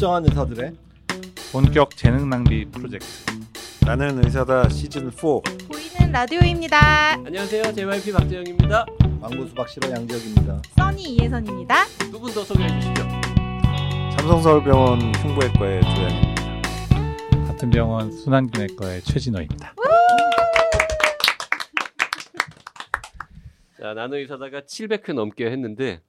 멀쩡한 의사들의 본격 재능 낭비 프로젝트. 나는 의사다 시즌 4 보이는 라디오입니다. 안녕하세요. JYP 박재영입니다. 망고수 박 실화 양지혁입니다. 써니 이혜선입니다. 두 분 더 소개해 주시죠. 삼성서울병원 흉부외과의 조양입니다. 같은 병원 순환기내과의 최진호입니다. 자, 나는 의사다가 700회 넘게 했는데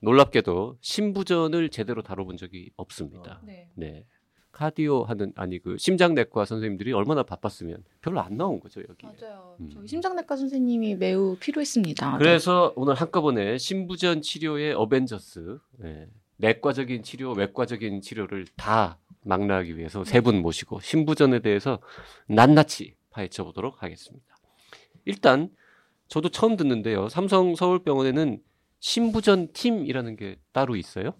놀랍게도 신부전을 제대로 다뤄본 적이 없습니다. 네. 네. 카디오 하는 아니 그 심장내과 선생님들이 얼마나 바빴으면 별로 안 나온 거죠 여기. 맞아요. 음. 저희 심장내과 선생님이 매우 필요했습니다. 그래서 오늘 한꺼번에 신부전 치료의 어벤져스, 네. 내과적인 치료, 외과적인 치료를 다 망라하기 위해서 세분 모시고 신부전에 대해서 낱낱이 파헤쳐 보도록 하겠습니다. 일단 저도 처음 듣는데요. 삼성 서울병원에는 신부전 팀이라는 게 따로 있어요?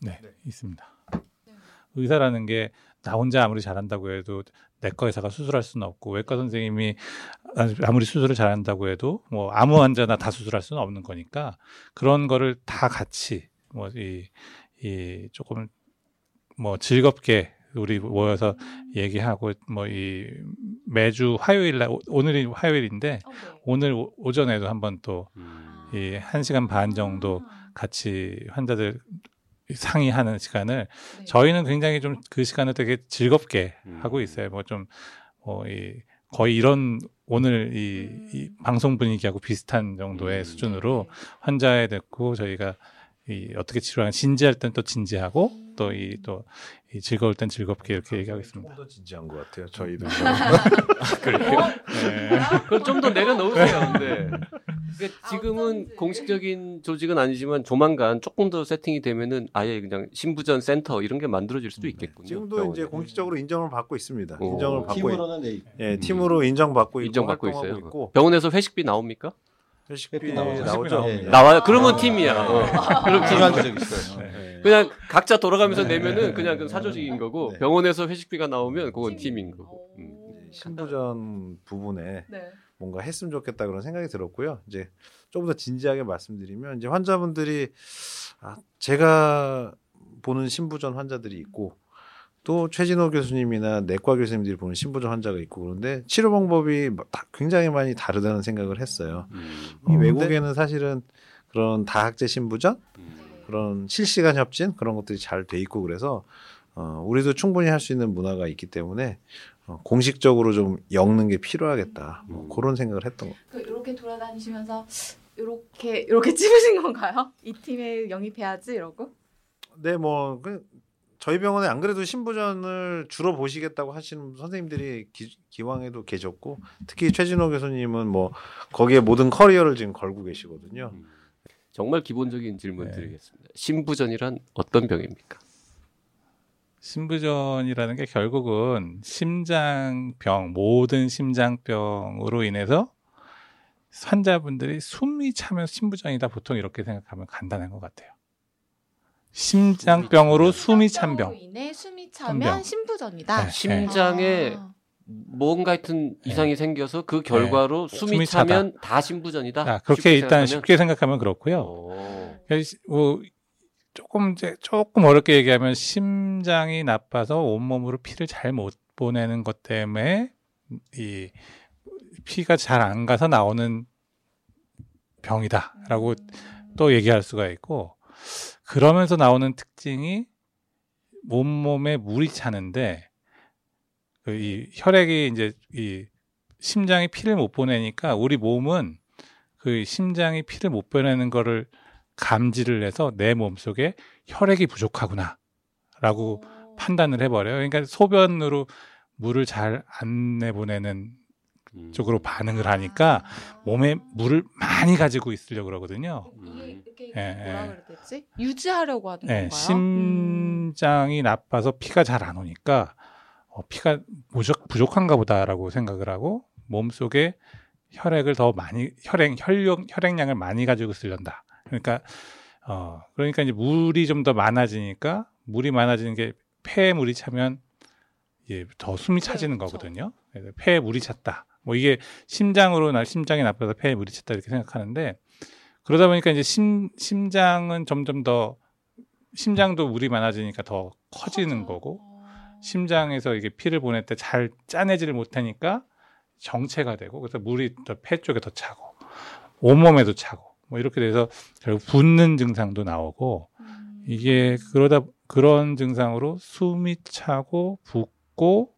네, 있습니다. 의사라는 게 나 혼자 아무리 잘한다고 해도 내과 의사가 수술할 수는 없고 외과 선생님이 아무리 수술을 잘한다고 해도 뭐 아무 환자나 다 수술할 수는 없는 거니까 그런 거를 다 같이 뭐이이 조금 뭐 즐겁게 우리 모여서 얘기하고 뭐 이 매주 화요일 날 오- 오늘이 화요일인데 어, 네. 오늘 오- 오전에도 한번 또 음. 이한 시간 반 정도 아, 같이 환자들 상의하는 시간을 네. 저희는 굉장히 좀 그 시간을 되게 즐겁게 음. 하고 있어요. 뭐 좀 뭐이 거의 이런 오늘 이, 이 방송 분위기하고 비슷한 정도의 음. 수준으로 환자에 듣고 저희가 이 어떻게 치료하는 진지할 땐 또 진지하고 또 이 또 이 즐거울 땐 즐겁게 이렇게 얘기하고 있습니다. 조금 더 진지한 것 같아요. 저희도 그래요? 네. 그걸 좀 더 내려놓으세요. 근데 그러니까 지금은. 공식적인 조직은 아니지만 조만간 조금 더 세팅이 되면은 아예 그냥 신부전 센터 이런 게 만들어질 수도 있겠군요. 지금도 병원에. 이제 공식적으로 인정을 받고 있습니다. 오. 인정을 받고 있, 팀으로는 네. 예, 팀으로 인정받고 있고 인정받고 활동하고 있어요. 있고 병원에서 회식비 나옵니까? 회식비 회식비 나오죠. 나오죠. 회식비 예. 나와요. 그러면 아. 팀이야. 어. 그럼 팀. 필요한 적 있어요. 예. 그냥 각자 돌아가면서 내면은 그냥 그 사조직인 거고 네. 병원에서 회식비가 나오면 그건 팀 인 거고. 음. 네, 신부전 부분에 네. 뭔가 했으면 좋겠다 그런 생각이 들었고요. 이제 조금 더 진지하게 말씀드리면 이제 환자분들이 아, 제가 보는 신부전 환자들이 있고 또 최진호 교수님이나 내과 교수님들이 보는 신부전 환자가 있고 그런데 치료 방법이 뭐 다- 굉장히 많이 다르다는 생각을 했어요. 음. 이 어, 외국에는 사실은 그런 다학제 신부전, 음. 그런 실시간 협진 그런 것들이 잘 돼 있고 그래서 어, 우리도 충분히 할 수 있는 문화가 있기 때문에 어, 공식적으로 좀 엮는 게 필요하겠다. 뭐 음. 그런 생각을 했던 거. 그 이렇게 돌아다니시면서 이렇게 이렇게 찝으신 건가요? 이 팀에 영입해야지 이러고? 네, 뭐 그, 저희 병원에 안 그래도 신부전을 주로 보시겠다고 하시는 선생님들이 기, 왕에도 계셨고 특히 최진호 교수님은 뭐 거기에 모든 커리어를 지금 걸고 계시거든요. 음. 정말 기본적인 질문 네. 드리겠습니다. 신부전이란 어떤 병입니까? 심부전이라는 게 결국은 심장병 모든 심장병으로 인해서 환자분들이 숨이 차면 심부전이다 보통 이렇게 생각하면 간단한 것 같아요. 심장병으로 숨이 찬 병. 인해 숨이. 차면 신부전이다. 네. 심장에 아. 뭔가 하여튼 이상이 생겨서 그 결과로 숨이, 숨이 차면 다 신부전이다. 자, 그렇게 쉽게 일단 생각하면? 쉽게 생각하면 그렇고요. 오. 뭐 조금 이제 조금 어렵게 얘기하면 심장이 나빠서 온몸으로 피를 잘 못 보내는 것 때문에 이 피가 잘 안 가서 나오는 병이다라고 또 얘기할 수가 있고 그러면서 나오는 특징이 온몸에 물이 차는데 그 이 혈액이 이제 이 심장이 피를 못 보내니까 우리 몸은 그 심장이 피를 못 보내는 거를 감지를 해서 내 몸속에 혈액이 부족하구나라고 판단을 해버려요. 그러니까 소변으로 물을 잘 안 내보내는 음. 쪽으로 반응을 하니까 몸에 물을 많이 가지고 있으려고 그러거든요. 예, 뭐라 예. 그래야 되지? 유지하려고 하는 네, 건가요? 음. 심장이 나빠서 피가 잘 안 오니까 어, 피가 부족, 부족한가 보다라고 생각을 하고 몸속에 혈액을 더 많이 혈액 혈용 혈액량을 많이 가지고 쓰련다. 그러니까 어 그러니까 이제 물이 좀 더 많아지니까 물이 많아지는 게 폐에 물이 차면 예, 더 숨이 차지는. 거거든요. 그래서 폐에 물이 찼다. 뭐 이게 심장으로 나 심장이 나빠서 폐에 물이 찼다 이렇게 생각하는데 그러다 보니까 이제 심 심장은 점점 더 심장도 물이 많아지니까 더 커지는 거고 심장에서 이게 피를 보낼 때 잘 짜내지를 못하니까 정체가 되고 그래서 물이 더 폐 쪽에 더 차고 온몸에도 차고 뭐 이렇게 돼서 결국 붓는 증상도 나오고 음. 이게 그러다 그런 증상으로 숨이 차고 붓고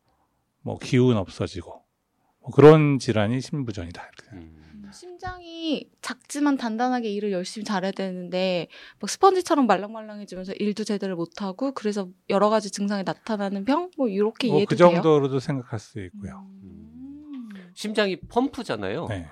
뭐 기운 없어지고 뭐 그런 질환이 심부전이다. 이렇게. 음. 음, 심장이 작지만 단단하게 일을 열심히 잘해야 되는데 막 스펀지처럼 말랑말랑해지면서 일도 제대로 못하고 그래서 여러 가지 증상이 나타나는 병? 뭐 이렇게 뭐 이해도 그 돼요? 정도로도 생각할 수 있고요. 음. 심장이 펌프잖아요. 네.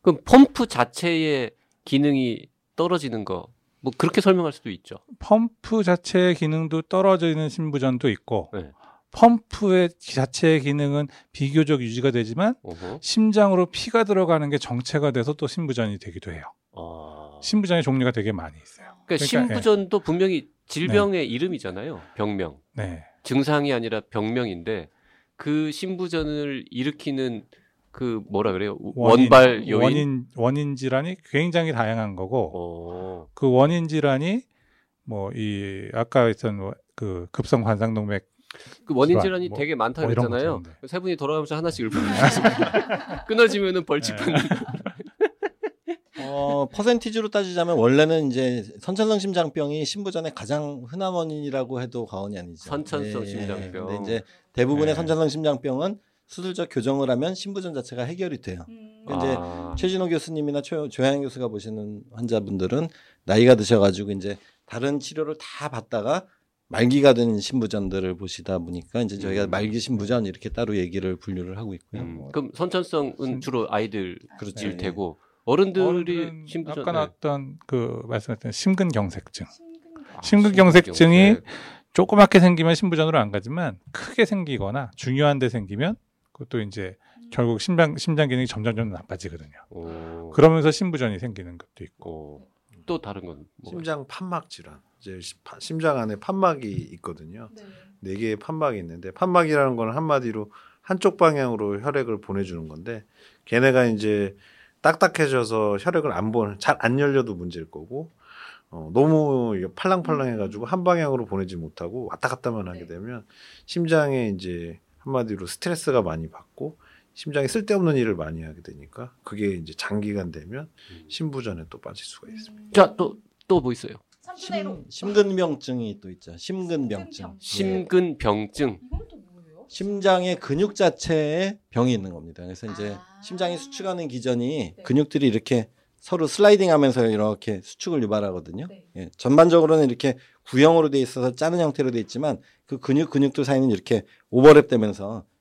그럼 펌프 자체의 기능이 떨어지는 거, 뭐 그렇게 설명할 수도 있죠. 펌프 자체의 기능도 떨어지는 심부전도 있고 네. 펌프의 자체의 기능은 비교적 유지가 되지만 어허. 심장으로 피가 들어가는 게 정체가 돼서 또 심부전이 되기도 해요. 아. 심부전의 종류가 되게 많이 있어요. 그러니까, 그러니까, 심부전도 분명히 질병의 이름이잖아요. 병명. 네. 증상이 아니라 병명인데 그 심부전을 일으키는 그 뭐라 그래요? 원인, 원발 요인. 원인 원인 질환이 굉장히 다양한 거고 어. 그 원인 질환이 뭐 이 아까 했던 뭐그 급성 관상동맥 그 원인 질환, 질환이 뭐, 되게 많다 뭐 그랬잖아요. 있는데. 세 분이 돌아가면서 하나씩 읊어주셨습니다. 끊어지면은 벌칙 네. 받는. 어, 퍼센티지로 따지자면 원래는 이제 선천성 심장병이 신부전의 가장 흔한 원인이라고 해도 과언이 아니죠. 선천성 예, 심장병. 근데 이제 대부분의 네. 선천성 심장병은 수술적 교정을 하면 신부전 자체가 해결이 돼요. 음. 이제 아. 최진호 교수님이나 최, 조양 교수가 보시는 환자분들은 나이가 드셔가지고 이제 다른 치료를 다 받다가 말기가 된 신부전들을 보시다 보니까 이제 저희가 음. 말기 신부전 이렇게 따로 얘기를 분류를 하고 있고요. 음, 그럼 선천성은 심- 주로 아이들일 그렇죠. 네. 테고 어른들이 심부전 아까 네. 나왔던 그 말씀하셨던 심근경색증 심근경. 아, 심근경색증이 심근경색. 조그맣게 생기면 신부전으로 안 가지만 크게 생기거나 중요한 데 생기면 그것도 이제 결국 심장 심장 기능이 점점점 나빠지거든요. 오. 그러면서 신부전이 생기는 것도 있고. 오. 또 다른 건 뭐가 심장 판막 질환. 이제 심장 안에 판막이 있거든요. 네. 네 개의 판막이 있는데 판막이라는 건 한마디로 한쪽 방향으로 혈액을 보내주는 건데 걔네가 이제 딱딱해져서 혈액을 안 보내 잘안 열려도 문제일 거고 어, 너무 팔랑팔랑해가지고 한 방향으로 보내지 못하고 왔다 갔다만 하게 네. 되면 심장에 이제 한마디로 스트레스가 많이 받고 심장이 쓸데없는 일을 많이 하게 되니까 그게 이제 장기간 되면 음. 심부전에 또 빠질 수가 있습니다. 자, 또 또 뭐 있어요? 심, 심근병증이 또 있죠. 심근병증. 심근병. 예. 심근병증. 이건 또 뭐예요? 심장의 근육 자체에 병이 있는 겁니다. 그래서 이제 아. 심장이 수축하는 기전이 네. 근육들이 이렇게 서로 슬라이딩 하면서 이렇게 수축을 유발하거든요. 네. 예, 전반적으로는 이렇게 구형으로 돼 있어서 짜는 형태로 돼 있지만 그 근육 근육들 사이는 이렇게 오버랩 되면서 이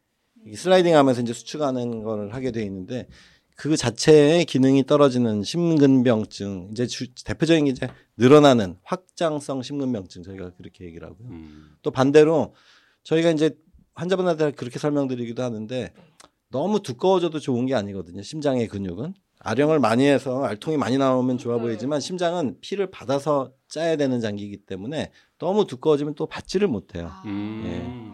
슬라이딩 하면서 이제 수축하는 걸 하게 돼 있는데 그 자체의 기능이 떨어지는 심근병증 이제 주- 대표적인 게 이제 늘어나는 확장성 심근병증 저희가 그렇게 얘기를 하고요. 음. 또 반대로 저희가 이제 환자분한테 그렇게 설명드리기도 하는데 너무 두꺼워져도 좋은 게 아니거든요. 심장의 근육은 아령을 많이 해서 알통이 많이 나오면 좋아 네. 보이지만 심장은 피를 받아서 짜야 되는 장기이기 때문에 너무 두꺼워지면 또 받지를 못해요. 아. 음.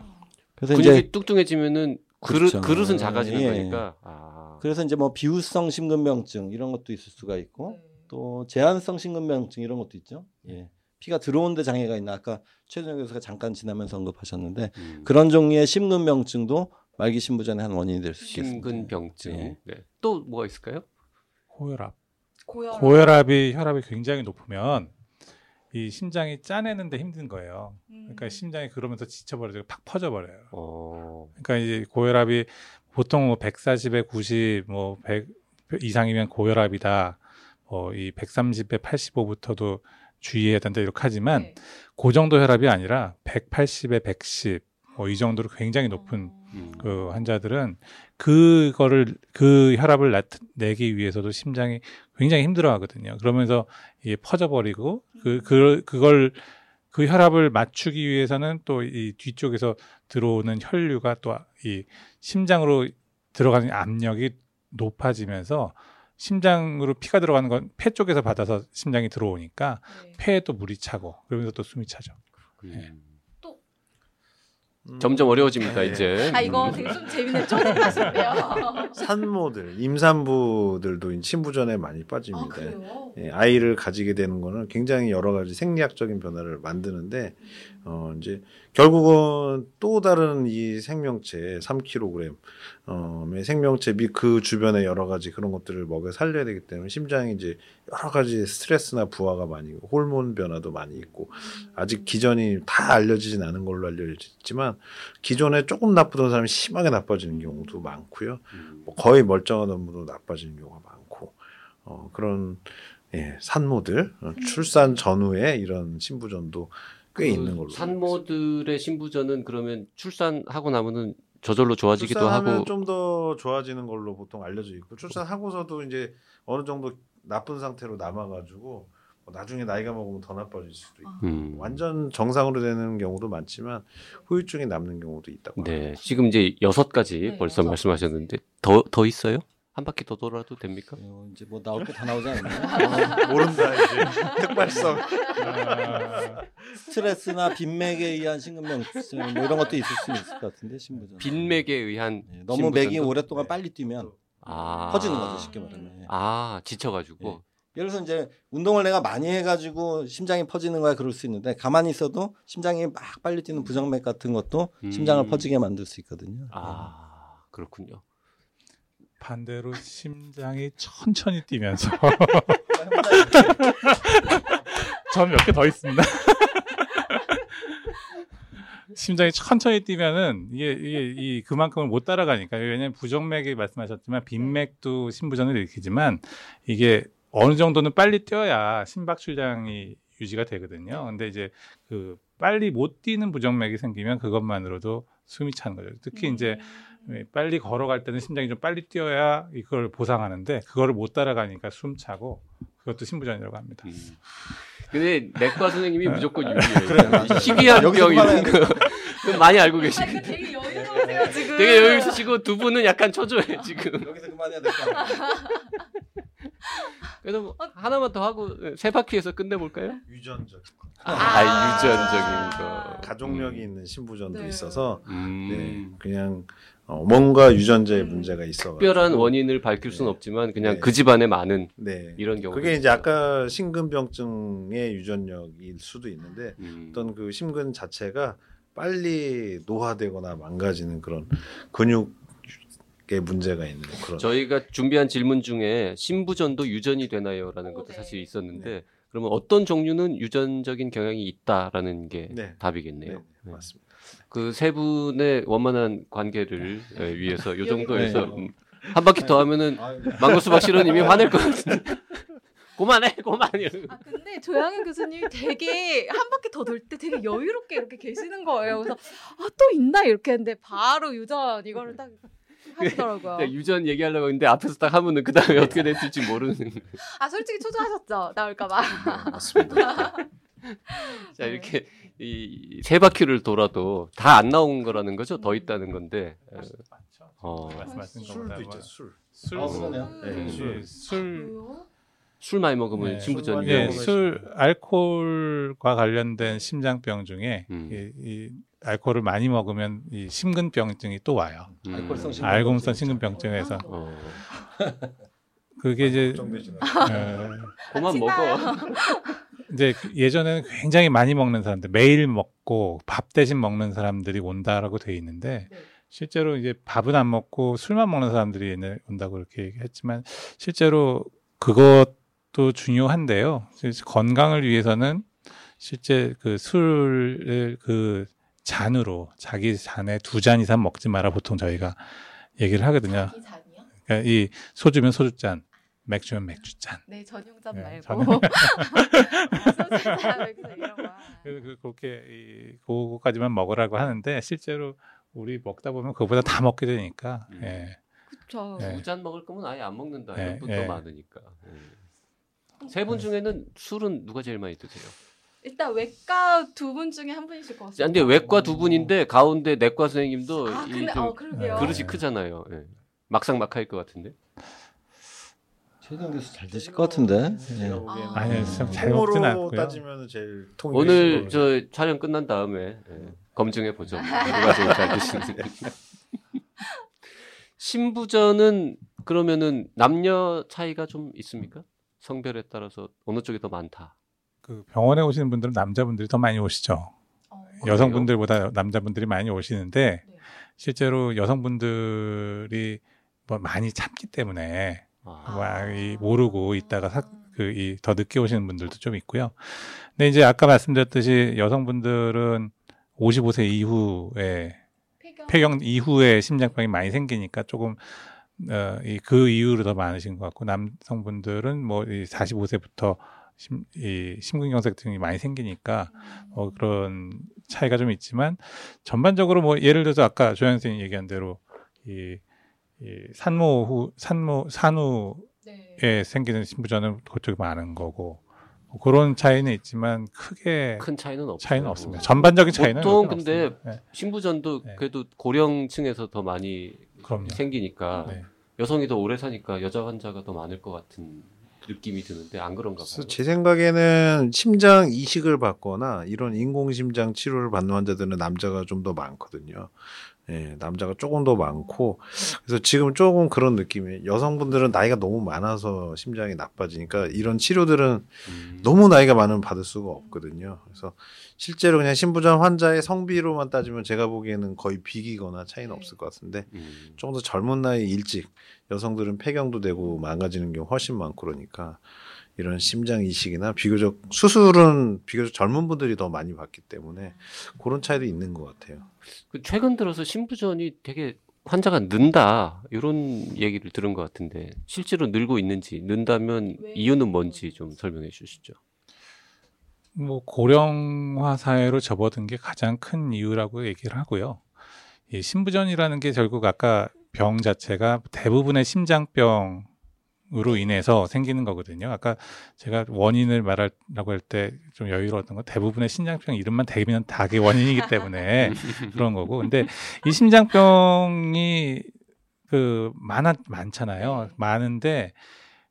그래서 근육이 이제 뚱뚱해지면은 그릇 그렇죠. 그릇은 작아지는 예. 거니까. 아. 그래서 이제 뭐 비후성 심근병증 이런 것도 있을 수가 있고 네. 또 제한성 심근병증 이런 것도 있죠. 예. 피가 들어오는데 장애가 있나 아까 최준혁 교수가 잠깐 지나면서 언급하셨는데 음. 그런 종류의 심근병증도 말기 심부전의 한 원인이 될 수 있겠습니다. 심근병증. 예. 네. 또 뭐가 있을까요? 고혈압. 고혈압. 고혈압이 혈압이 굉장히 높으면 이 심장이 짜내는데 힘든 거예요. 음. 그러니까 심장이 그러면서 지쳐버려서 팍 퍼져버려요. 어. 그러니까 이제 고혈압이 보통 뭐 140에 90, 뭐 100 이상이면 고혈압이다. 뭐이 130에 85부터도 주의해야 된다 이렇게 하지만 네. 그 정도 혈압이 아니라 180에 110, 뭐 이 정도로 굉장히 높은 음. 그 환자들은 그거를 그 혈압을 나, 내기 위해서도 심장이 굉장히 힘들어하거든요. 그러면서 이게 퍼져버리고 그, 그 그걸 그 혈압을 맞추기 위해서는 또 이 뒤쪽에서 들어오는 혈류가 또 이 심장으로 들어가는 압력이 높아지면서 심장으로 피가 들어가는 건 폐 쪽에서 받아서 심장이 들어오니까 네. 폐에 또 물이 차고 그러면서 또 숨이 차죠. 음. 음, 점점 어려워집니다 네. 이제. 아 이거 되게 좀 재밌는 쪼잔하신데요. 산모들, 임산부들도 이 신부전에 많이 빠집니다. 아 그래요? 예, 아이를 가지게 되는 거는 굉장히 여러 가지 생리학적인 변화를 만드는데 어 이제 결국은 또 다른 이 생명체 3kg 어의 생명체 및 그 주변의 여러 가지 그런 것들을 먹여 살려야 되기 때문에 심장이 이제 여러 가지 스트레스나 부하가 많이 있고 호르몬 변화도 많이 있고 아직 기전이 다 알려지진 않은 걸로 알려지지만 기존에 조금 나쁘던 사람이 심하게 나빠지는 경우도 많고요. 음. 뭐 거의 멀쩡하던 분도 나빠지는 경우가 많고 어, 그런 예, 산모들 어, 출산 전후에 이런 신부전도 꽤 그 있는 걸로 산모들의 신부전은 그러면 출산하고 나면은 저절로 좋아지기도 하고 좀 더 좋아지는 걸로 보통 알려져 있고 출산하고서도 이제 어느 정도 나쁜 상태로 남아가지고 뭐 나중에 나이가 먹으면 더 나빠질 수도 있고 음. 완전 정상으로 되는 경우도 많지만 후유증이 남는 경우도 있다고 네, 합니다. 지금 이제 여섯 가지 네, 벌써 여섯 말씀하셨는데 더 더 있어요? 한 바퀴 더 돌아도 됩니까? 어, 이제 뭐 나올 게 다 나오지 않나요? 모른다 이제 특발성 아, 스트레스나 빈맥에 의한 심근병증 뭐 이런 것도 있을 수 있을 것 같은데 신부전. 빈맥에 의한 예, 너무 신부전도? 맥이 오랫동안 빨리 뛰면 아. 퍼지는 거죠 쉽게 말하면. 예. 아 지쳐가지고 예를 들어서 이제 운동을 내가 많이 해가지고 심장이 퍼지는 거야 그럴 수 있는데 가만히 있어도 심장이 막 빨리 뛰는 부정맥 같은 것도 음. 심장을 퍼지게 만들 수 있거든요. 아 그렇군요. 반대로 심장이 천천히 뛰면서 전 몇 개 더 있습니다. 심장이 천천히 뛰면은 이게 이게 이 그만큼을 못 따라가니까 왜냐면 부정맥이 말씀하셨지만 빈맥도 심부전을 일으키지만 이게 어느 정도는 빨리 뛰어야 심박 출량이 유지가 되거든요. 근데 이제 그 빨리 못 뛰는 부정맥이 생기면 그것만으로도 숨이 차는 거죠. 특히 이제 네, 빨리 걸어갈 때는 심장이 좀 빨리 뛰어야 이걸 보상하는데 그거를 못 따라가니까 숨 차고 그것도 신부전이라고 합니다. 음. 근데 내과 선생님이 무조건 유리해요. 그래, 맞아요. 희귀한 여기서 병 그만해야 이런 거 많이 알고 아 계시고 이거 되게 여유로우세요 지금. 되게 여유 있으시고 두 분은 약간 초조해 지금. 여기서 그만해야 될 것 같아요. 그래서 뭐 하나만 더 하고 세 바퀴에서 끝내볼까요? 유전적 아, 아. 유전적인 거. 가족력이 음. 있는 신부전도 네. 있어서 음. 네, 그냥 어, 뭔가 유전자의 문제가 있어. 특별한 원인을 밝힐 수는 네. 없지만 그냥 네. 그 집안에 많은 네. 이런 경우. 그게 이제 아까 심근병증의 유전력일 수도 있는데 음. 어떤 그 심근 자체가 빨리 노화되거나 망가지는 그런 근육의 문제가 있는 그런. 저희가 준비한 질문 중에 신부전도 유전이 되나요?라는 오, 것도 네. 사실 있었는데 그러면 어떤 종류는 유전적인 경향이 있다라는 게 네. 답이겠네요. 네, 네. 맞습니다. 그 세 분의 원만한 관계를 예, 위해서 요 정도에서 네. 음, 한 바퀴 더 하면은 망고수박 실원님이 화낼 것 같은데 그만 이러고 아 근데 조양현 교수님이 되게 한 바퀴 더 돌 때 되게 여유롭게 이렇게 계시는 거예요. 그래서 아 또 있나 이렇게 했는데 바로 유전 이거를 딱 하시더라고요. 그냥 유전 얘기하려고 했는데 앞에서 딱 하면은 그 다음에 어떻게 됐을지 모르는 아 솔직히 초조하셨죠 나올까봐. 네, 맞습니다. 자 이렇게 이 세 바퀴를 돌아도 다 안 나온 거라는 거죠 더 있다는 건데 어, 어. 말씀하신 술도 것보다 있죠. 뭐 술. 술, 어, 그러네요. 네, 음. 술. 예, 술? 술 많이 먹으면 네. 예, 많이 술, 알코올과 관련된 심장병 중에 음. 이, 이 알코올을 많이 먹으면 이 심근병증이 또 와요. 음. 알코올성 심근병증. 알고문성 심근병증에서 어. 그게 이제? 어, 그만 먹어 이제 그 예전에는 굉장히 많이 먹는 사람들 매일 먹고 밥 대신 먹는 사람들이 온다라고 돼 있는데 네. 실제로 이제 밥은 안 먹고 술만 먹는 사람들이 옛날에 온다고 그렇게 얘기했지만 실제로 그것도 중요한데요. 건강을 위해서는 실제 그 술을 그 잔으로 자기 잔에 두 잔 이상 먹지 마라 보통 저희가 얘기를 하거든요. 자기 잔이요? 그러니까 이 소주면 소주잔, 맥주면 맥주잔. 네 전용잔 네, 말고. 전용- 소주잔 맥주 이런 거. 그래서 그- 그렇게 이 그거까지만 먹으라고 하는데 실제로 우리 먹다 보면 그거보다 다 먹게 되니까 음. 예. 그렇죠. 네. 두잔 먹을 거면 아예 안 먹는다 네, 이런 분도 네. 많으니까 세분 중에는 술은 누가 제일 많이 드세요? 일단 외과 두 분 중에 한 분이실 것 같습니다. 근데 외과 두 분인데 가운데 내과 선생님도 아이 근데 좀어 그러게요. 그릇이 크잖아요. 예. 막상막하일 것 같은데. 최정 교수 잘 드실 것 같은데. 예. 아. 아니요, 참잘 먹진 않고요. 따지면 제일 오늘 걸로. 저 촬영 끝난 다음에 예. 검증해 보죠. 누가 제일 잘 드시는지. 신부전은 그러면은 남녀 차이가 좀 있습니까? 성별에 따라서 어느 쪽이 더 많다. 그 병원에 오시는 분들은 남자분들이 더 많이 오시죠. 어, 여성분들보다 남자분들이 많이 오시는데 네. 실제로 여성분들이 뭐 많이 참기 때문에 아, 와, 이 모르고 있다가 사, 그, 이, 더 늦게 오시는 분들도 좀 있고요. 근데 이제 아까 말씀드렸듯이 여성분들은 55세 이후에, 폐경. 폐경 이후에 심장병이 많이 생기니까 조금, 어, 이, 그 이후로 더 많으신 것 같고, 남성분들은 뭐, 이 45세부터 심, 이 심근경색증이 많이 생기니까, 뭐 그런 차이가 좀 있지만, 전반적으로 뭐, 예를 들어서 아까 조현 선생님이 얘기한 대로, 이, 이 산모 후, 산모, 산후 네. 에 생기는 신부전은 그쪽이 많은 거고 뭐 그런 차이는 있지만 크게 큰 차이는 없어요. 차이는 없습니다. 전반적인 차이는 보통 근데 없습니다. 네, 신부전도 네. 그래도 고령층에서 더 많이 그럼요. 생기니까 네. 여성이 더 오래 사니까 여자 환자가 더 많을 것 같은 느낌이 드는데 안 그런가 봐요. 제 생각에는 심장 이식을 받거나 이런 인공심장 치료를 받는 환자들은 남자가 좀 더 많거든요. 예, 남자가 조금 더 많고 그래서 지금 조금 그런 느낌이에요. 여성분들은 나이가 너무 많아서 심장이 나빠지니까 이런 치료들은 음. 너무 나이가 많으면 받을 수가 없거든요. 그래서 실제로 그냥 신부전 환자의 성비로만 따지면 제가 보기에는 거의 비기거나 차이는 네. 없을 것 같은데 음. 조금 더 젊은 나이 일찍 여성들은 폐경도 되고 망가지는 경우 훨씬 많고 그러니까 이런 심장 이식이나 비교적 수술은 비교적 젊은 분들이 더 많이 받기 때문에 그런 차이도 있는 것 같아요. 그 최근 들어서 신부전이 되게 환자가 는다 이런 얘기를 들은 것 같은데 실제로 늘고 있는지 는다면 왜? 이유는 뭔지 좀 설명해 주시죠. 뭐 고령화 사회로 접어든 게 가장 큰 이유라고 얘기를 하고요. 이 신부전이라는 게 결국 아까 병 자체가 대부분의 심장병 으로 인해서 생기는 거거든요. 아까 제가 원인을 말하라고 할 때 좀 여유로웠던 건 대부분의 심장병 이름만 대면 다 그게 원인이기 때문에 그런 거고. 근데 이 심장병이 그 많아 많잖아요. 네. 많은데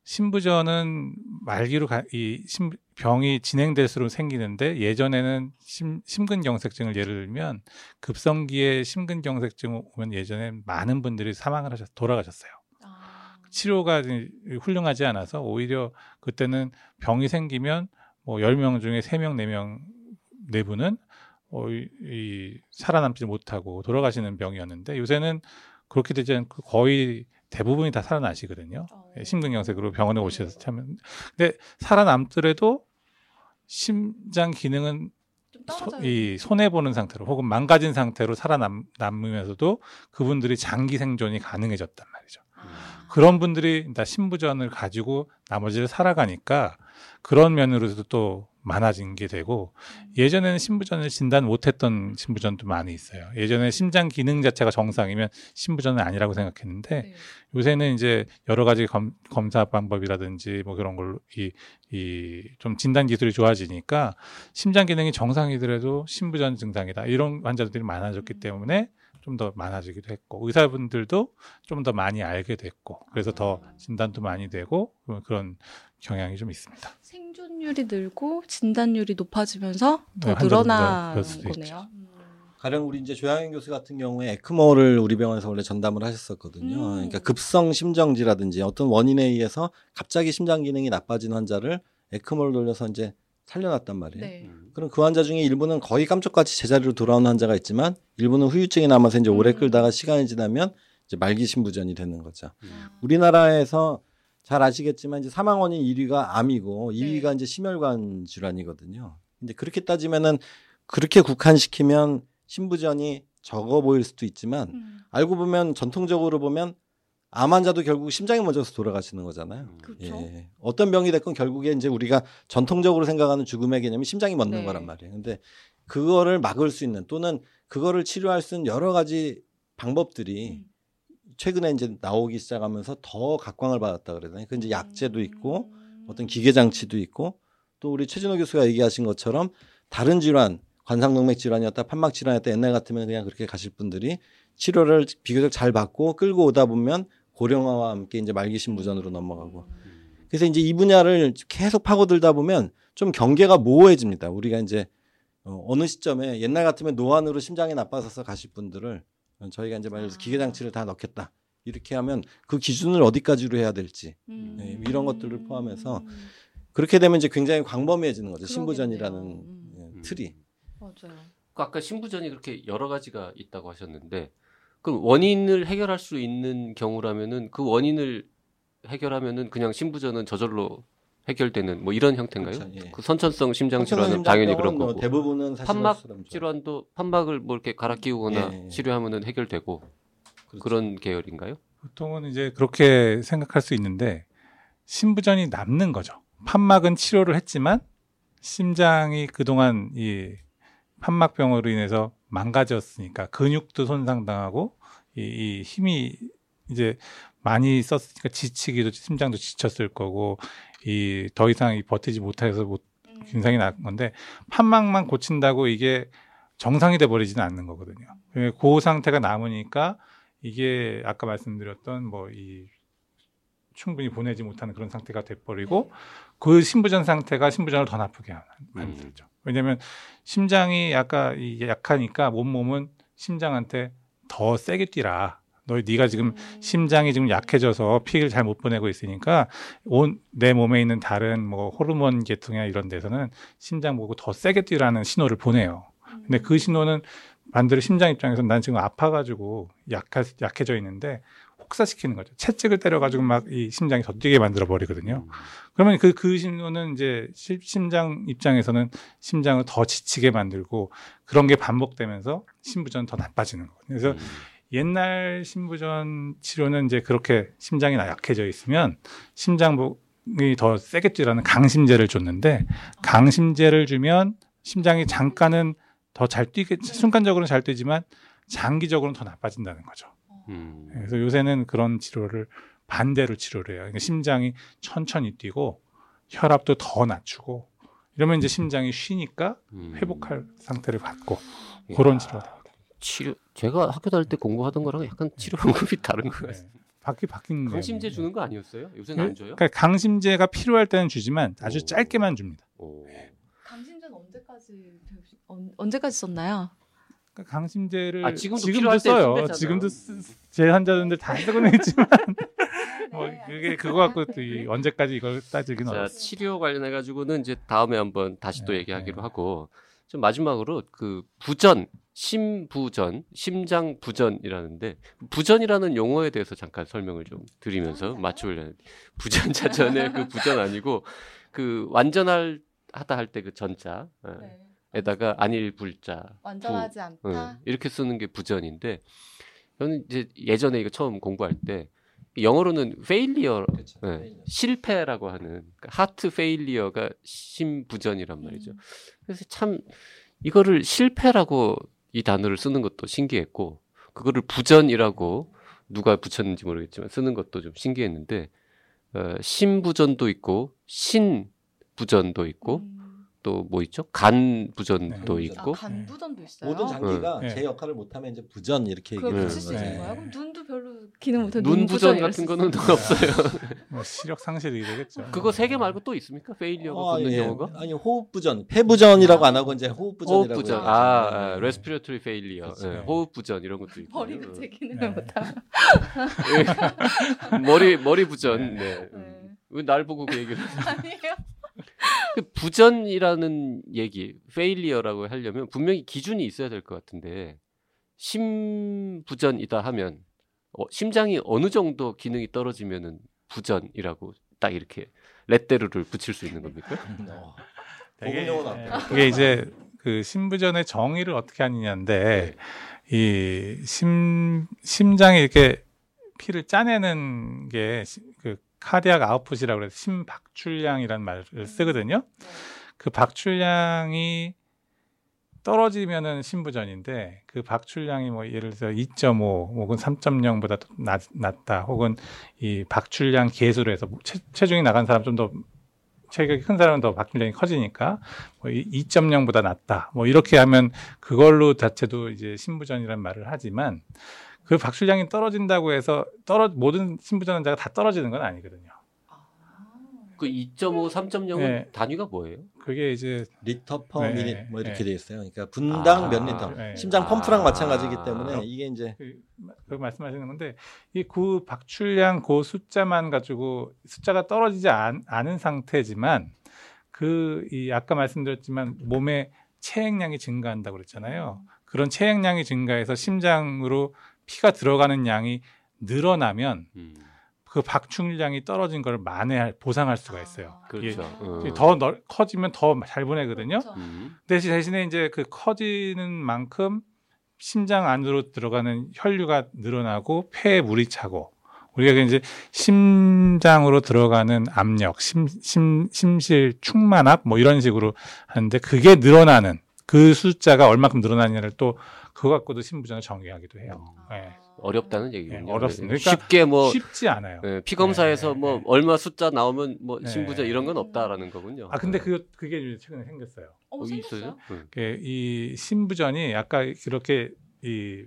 신부전은 말기로 가, 이 심, 병이 진행될수록 생기는데 예전에는 심, 심근경색증을 예를 들면 급성기에 심근경색증 오면 예전에 많은 분들이 사망을 하셨 돌아가셨어요. 아. 치료가 훌륭하지 않아서 오히려 그때는 병이 생기면 뭐 10명 중에 3명, 4명 내부는 어, 이, 이 살아남지 못하고 돌아가시는 병이었는데 요새는 그렇게 되지 않고 거의 대부분이 다 살아나시거든요. 어. 예, 심근경색으로 병원에 오셔서 참 근데 살아남더라도 심장 기능은 좀 소. 이 손해 보는 상태로 혹은 망가진 상태로 살아남으면서도 그분들이 장기 생존이 가능해졌단 말이죠. 아. 그런 분들이 다 신부전을 가지고 나머지를 살아가니까 그런 면으로도 또 많아진 게 되고 예전에는 신부전을 진단 못했던 신부전도 많이 있어요. 예전에 심장 기능 자체가 정상이면 신부전은 아니라고 생각했는데 네. 요새는 이제 여러 가지 검, 검사 방법이라든지 뭐 그런 걸로 이, 이 좀 진단 기술이 좋아지니까 심장 기능이 정상이더라도 신부전 증상이다. 이런 환자들이 많아졌기 때문에 좀 더 많아지기도 했고 의사분들도 좀 더 많이 알게 됐고 그래서 더 진단도 많이 되고 그런 경향이 좀 있습니다. 생존율이 늘고 진단율이 높아지면서 더 네, 늘어난 거네요. 음. 가령 우리 이제 조양현 교수 같은 경우에 에크모를 우리 병원에서 원래 전담을 하셨었거든요. 음. 그러니까 급성 심정지라든지 어떤 원인에 의해서 갑자기 심장 기능이 나빠진 환자를 에크모를 돌려서 이제 살려놨단 말이에요. 네. 음. 그럼 그 환자 중에 일부는 거의 깜짝같이 제자리로 돌아오는 환자가 있지만 일부는 후유증이 남아서 이제 오래 음. 끌다가 시간이 지나면 이제 말기 신부전이 되는 거죠. 음. 우리나라에서 잘 아시겠지만 이제 사망 원인 1위가 암이고 네. 2위가 이제 심혈관 질환이거든요. 근데 그렇게 따지면은 그렇게 국한시키면 신부전이 적어 보일 수도 있지만 음. 알고 보면 전통적으로 보면 암 환자도 결국 심장이 먼저서 돌아가시는 거잖아요. 음. 그렇죠. 예. 어떤 병이 됐건 결국에 이제 우리가 전통적으로 생각하는 죽음의 개념이 심장이 멎는 네. 거란 말이에요. 근데 그거를 막을 수 있는 또는 그거를 치료할 수 있는 여러 가지 방법들이 음. 최근에 이제 나오기 시작하면서 더 각광을 받았다 그러잖아요. 그 이제 약제도 있고 음. 어떤 기계 장치도 있고 또 우리 최진호 교수가 얘기하신 것처럼 다른 질환 관상동맥 질환이었다 판막 질환이었다 옛날 같으면 그냥 그렇게 가실 분들이 치료를 비교적 잘 받고 끌고 오다 보면 고령화와 함께 이제 말기 신부전으로 넘어가고 그래서 이제 이 분야를 계속 파고들다 보면 좀 경계가 모호해집니다. 우리가 이제 어, 어느 시점에 옛날 같으면 노안으로 심장이 나빠져서 가실 분들을 저희가 이제 말해서 아. 기계 장치를 다 넣겠다 이렇게 하면 그 기준을 어디까지로 해야 될지 음. 네, 이런 것들을 포함해서 그렇게 되면 이제 굉장히 광범위해지는 거죠. 신부전이라는 음. 예, 음. 틀이 맞아요. 그 아까 신부전이 그렇게 여러 가지가 있다고 하셨는데 그럼 원인을 해결할 수 있는 경우라면은 그 원인을 해결하면은 그냥 신부전은 저절로 해결되는 뭐 이런 형태인가요? 그렇죠, 예. 그 선천성 심장 질환은 당연히 그런 뭐 거고 대부분은 사실 판막. 질환도 판막을 뭐 이렇게 갈아 끼우거나 예, 예. 치료하면은 해결되고 그렇죠. 그런 계열인가요? 보통은 이제 그렇게 생각할 수 있는데 신부전이 남는 거죠. 판막은 치료를 했지만 심장이 그동안 이 판막병으로 인해서 망가졌으니까 근육도 손상당하고 이, 이 힘이 이제 많이 썼으니까 지치기도 심장도 지쳤을 거고 이 더 이상 이 버티지 못해서 못 음. 증상이 난 건데 판막만 고친다고 이게 정상이 돼 버리지는 않는 거거든요. 그 상태가 남으니까 이게 아까 말씀드렸던 뭐 이 충분히 보내지 못하는 그런 상태가 돼 버리고 그 신부전 상태가 신부전을 더 나쁘게 하- 만들죠. 왜냐하면 심장이 이 약하니까 몸 몸은 심장한테 더 세게 뛰라. 너 네가 지금 음. 심장이 지금 약해져서 피를 잘 못 보내고 있으니까 온 내 몸에 있는 다른 뭐 호르몬 계통이나 이런 데서는 심장 보고 더 세게 뛰라는 신호를 보내요. 근데 그 신호는 반대로 심장 입장에서 난 지금 아파가지고 약하, 약해져 있는데 혹사시키는 거죠. 채찍을 때려가지고 막 이 심장이 더 뛰게 만들어 버리거든요. 그러면 그, 그 신호는 이제 시- 심장 입장에서는 심장을 더 지치게 만들고 그런 게 반복되면서 신부전 더 나빠지는 거거든요. 그래서 음. 옛날 신부전 치료는 이제 그렇게 심장이 약해져 있으면 심장이 더 세게 뛰라는 강심제를 줬는데 강심제를 주면 심장이 잠깐은 더 잘 뛰게 순간적으로는 잘 뛰지만 장기적으로는 더 나빠진다는 거죠. 음. 그래서 요새는 그런 치료를 반대로 치료를 해요. 그러니까 심장이 천천히 뛰고 혈압도 더 낮추고 이러면 이제 심장이 쉬니까 음. 회복할 상태를 갖고 그런 이야, 치료가 치료 제가 학교 다닐 때 공부하던 거랑 약간 치료 방법이 다른 것 같아요. 네. 바뀌 바뀐 강심제. 주는 거 아니었어요? 요새는 안 줘요? 그러니까 강심제가 필요할 때는 주지만 아주 오. 짧게만 줍니다. 오. 강심제는 언제까지 언제까지 썼나요? 그러니까 강심제를 아, 지금도 지금도 써요. 쓴대잖아요. 지금도 쓰- 제 환자분들 다 쓰고는 있지만 뭐 그게 그거 갖고 또이 언제까지 이걸 따지기는 자, 어렵습니다. 치료 관련해 가지고는 이제 다음에 한번 다시 또 네, 얘기하기로 네. 하고 좀 마지막으로 그 부전, 심부전, 심장 부전이라는데 부전이라는 용어에 대해서 잠깐 설명을 좀 드리면서 맞추려는 부전 자전의 그 부전 아니고 그 완전할 하다 할 때 그 전자 예, 에다가 아닐 불자 완전하지 않다. 응, 이렇게 쓰는 게 부전인데 저는 이제 예전에 이거 처음 공부할 때 영어로는 failure 그렇죠. 네, 실패라고 하는 그러니까 heart failure가 심부전이란 말이죠. 음. 그래서 참 이거를 실패라고 이 단어를 쓰는 것도 신기했고 그거를 부전이라고 누가 붙였는지 모르겠지만 쓰는 것도 좀 신기했는데 어, 심부전도 있고 신부전도 있고 음. 또 뭐 있죠? 간 부전도 네. 있고 아, 간 부전도 있어요. 모든 장기가 네. 제 역할을 못하면 이제 부전 이렇게 얘기를 하는. 거야? 네. 그럼 눈도 별로 기능 못해. 눈부전 같은 거는 없어요. 뭐 시력 상실이 되겠죠. 그거 세 개 말고 또 있습니까? failure가 어, 붙는 예. 용어가? 아니 호흡 부전, 폐 부전이라고 안 하고 이제 호흡 부전이라고. 호흡 부전, 해요. 아, 네. 아 respiratory failure, 그렇죠. 예, 호흡 부전 이런 것도 있고. 버리고 제 기능을 네. 못하고. 머리 머리 부전. 네. 네. 네. 왜 날 보고 그 얘기를? 아니에요. 그 부전이라는 얘기, failure라고 하려면 분명히 기준이 있어야 될 것 같은데 심부전이다 하면 어, 심장이 어느 정도 기능이 떨어지면은 부전이라고 딱 이렇게 레떼르를 붙일 수 있는 겁니까? 어. 되게, 예, 어때요? 그게 이제 그 심부전의 정의를 어떻게 하느냐인데 이심 심장이 이렇게 피를 짜내는 게 그 카디악 아웃풋이라고 해서 심박출량이라는 말을 쓰거든요. 그 박출량이 떨어지면은 심부전인데 그 박출량이 뭐 예를 들어서 2.5 혹은 3.0보다 낮, 낮다 혹은 이 박출량 계수로 해서 뭐 체, 체중이 나간 사람 좀 더 체격이 큰 사람은 더 박출량이 커지니까 뭐 2.0보다 낮다 뭐 이렇게 하면 그걸로 자체도 이제 심부전이라는 말을 하지만 그 박출량이 떨어진다고 해서 떨어 모든 심부전 환자가 다 떨어지는 건 아니거든요. 그 2.5, 3.0은 네. 단위가 뭐예요? 그게 이제 liter per 네, minute 뭐 네. 이렇게 돼 있어요. 그러니까 분당 아, 몇 리터. 네. 심장 펌프랑 아. 마찬가지이기 때문에 이게 이제 그, 그 말씀하시는 건데 이그 박출량 그 숫자만 가지고 숫자가 떨어지지 않, 않은 상태지만 그 이 아까 말씀드렸지만 몸에 체액량이 증가한다고 그랬잖아요. 그런 체액량이 증가해서 심장으로 피가 들어가는 양이 늘어나면 음, 그 박출량이 떨어진 걸 만회할 보상할 수가 있어요. 그렇죠. 이게 음. 더 넓, 커지면 더 잘 보내거든요. 그렇죠. 음. 대신 대신에 이제 그 커지는 만큼 심장 안으로 들어가는 혈류가 늘어나고 폐에 물이 차고 우리가 이제 심장으로 들어가는 압력, 심, 심, 심실 충만압 뭐 이런 식으로 하는데 그게 늘어나는 그 숫자가 얼마큼 늘어나느냐를 또 그거 갖고도 신부전을 정의하기도 해요. 아. 네. 어렵다는 얘기군요. 네, 어렵습니다. 네. 그러니까 쉽게 뭐 쉽지 않아요. 예, 피 검사에서 네, 뭐 네. 얼마 숫자 나오면 뭐 네. 신부전 이런 건 없다라는 거군요. 아 근데 그 그게 최근에 생겼어요. 어, 거기 생겼어요? 이 신부전이 아까 그렇게 이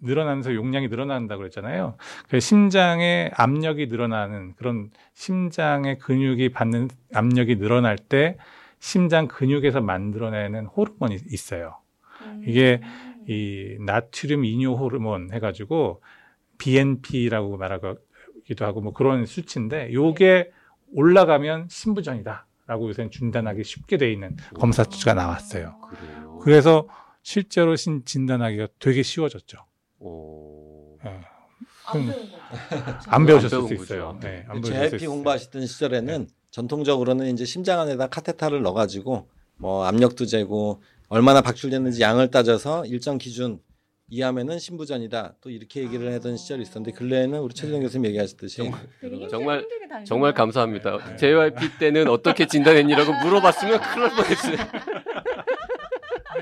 늘어나면서 용량이 늘어난다고 그랬잖아요. 그 심장의 압력이 늘어나는 그런 심장의 근육이 받는 압력이 늘어날 때 심장 근육에서 만들어내는 호르몬이 있어요. 음. 이게 이 나트륨 이뇨 호르몬 해가지고 BNP라고 말하기도 하고 뭐 그런 수치인데 요게 올라가면 신부전이다라고 요새 진단하기 쉽게 돼 있는 검사 수치가 나왔어요. 그래요. 그래서 실제로 신 진단하기가 되게 쉬워졌죠. 오. 예. 안 배우셨을 수. 있어요. 네, 안 있어요. 공부하시던 시절에는 전통적으로는 이제 심장 안에다 카테타를 넣어가지고 뭐 압력도 재고 얼마나 박출됐는지 양을 따져서 일정 기준 이하면은 신부전이다. 또 이렇게 얘기를 하던 시절이 있었는데 근래에는 우리 최진영 교수님 얘기하셨듯이 정말- 다니시네요. 정말 감사합니다. 네. JYP 때는 어떻게 진단했니라고 물어봤으면 큰일 날 뻔했어요.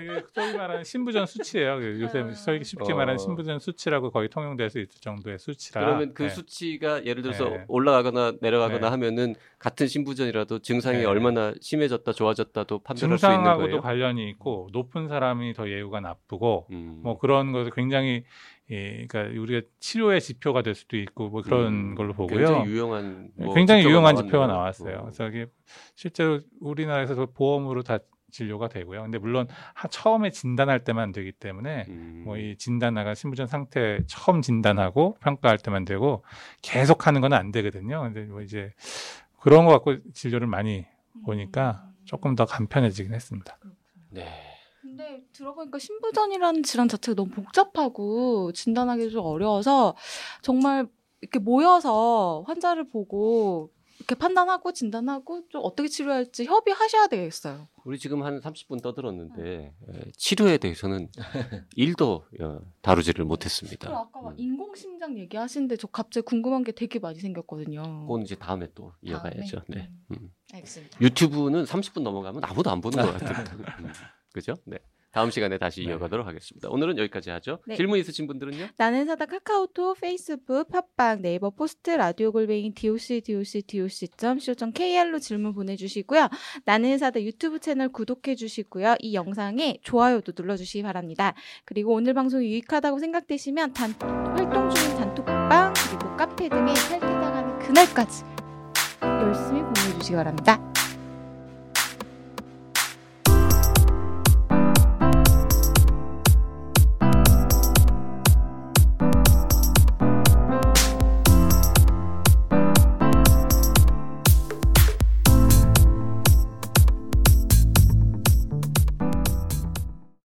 이게 소위 말하는 신부전 수치예요. 요새 아. 소위 쉽게 어. 말하는 신부전 수치라고 거의 통용될 수 있을 정도의 수치라. 그러면 그 네. 수치가 예를 들어서 네. 올라가거나 내려가거나 네. 하면은 같은 신부전이라도 증상이 네. 얼마나 심해졌다 좋아졌다도 판별할 수 있는 증상하고도 거예요. 관련이 있고 높은 사람이 더 예후가 나쁘고 음. 뭐 그런 것을 굉장히 예, 그러니까 우리가 치료의 지표가 될 수도 있고 뭐 그런 음. 걸로 보고요. 굉장히 유용한 뭐 굉장히 지표가 유용한. 지표가 나왔어요. 어. 그래서 이게 실제로 우리나라에서 보험으로 다 진료가 되고요. 근데 물론 하- 처음에 진단할 때만 되기 때문에 음. 뭐이 진단 나가 신부전 상태 처음 진단하고 평가할 때만 되고 계속 하는 건 안 되거든요. 근데 뭐 이제 그런 거 갖고 진료를 많이 보니까 음. 조금 더 간편해지긴 했습니다. 네. 근데 들어보니까 신부전이라는 질환 자체가 너무 복잡하고 진단하기 좀 어려워서 정말 이렇게 모여서 환자를 보고 이렇게 판단하고 진단하고 좀 어떻게 치료할지 협의하셔야 되겠어요. 우리 지금 한 30분 떠들었는데 에, 치료에 대해서는 일도 어, 다루지를 못했습니다. 아까 막 음. 인공심장 얘기하시는데 저 갑자기 궁금한 게 되게 많이 생겼거든요. 그건 이제 다음에 또 이어가야죠. 다음에? 네. 음. 음. 알겠습니다. 유튜브는 30분 넘어가면 아무도 안 보는 것 같아요. 음. 그죠? 네. 다음 시간에 다시 네. 이어가도록 하겠습니다. 오늘은 여기까지 하죠. 네. 질문 있으신 분들은요? 나는 의사다 카카오톡, 페이스북, 팟빵, 네이버 포스트, 라디오 골뱅이 doc doc doc.co.kr로 질문 보내주시고요. 나는 의사다 유튜브 채널 구독해 주시고요. 이 영상에 좋아요도 눌러주시기 바랍니다. 그리고 오늘 방송이 유익하다고 생각되시면 단, 활동 중인 단톡방 그리고 카페 등에 탈퇴당하는 그날까지 열심히 공유해 주시기 바랍니다.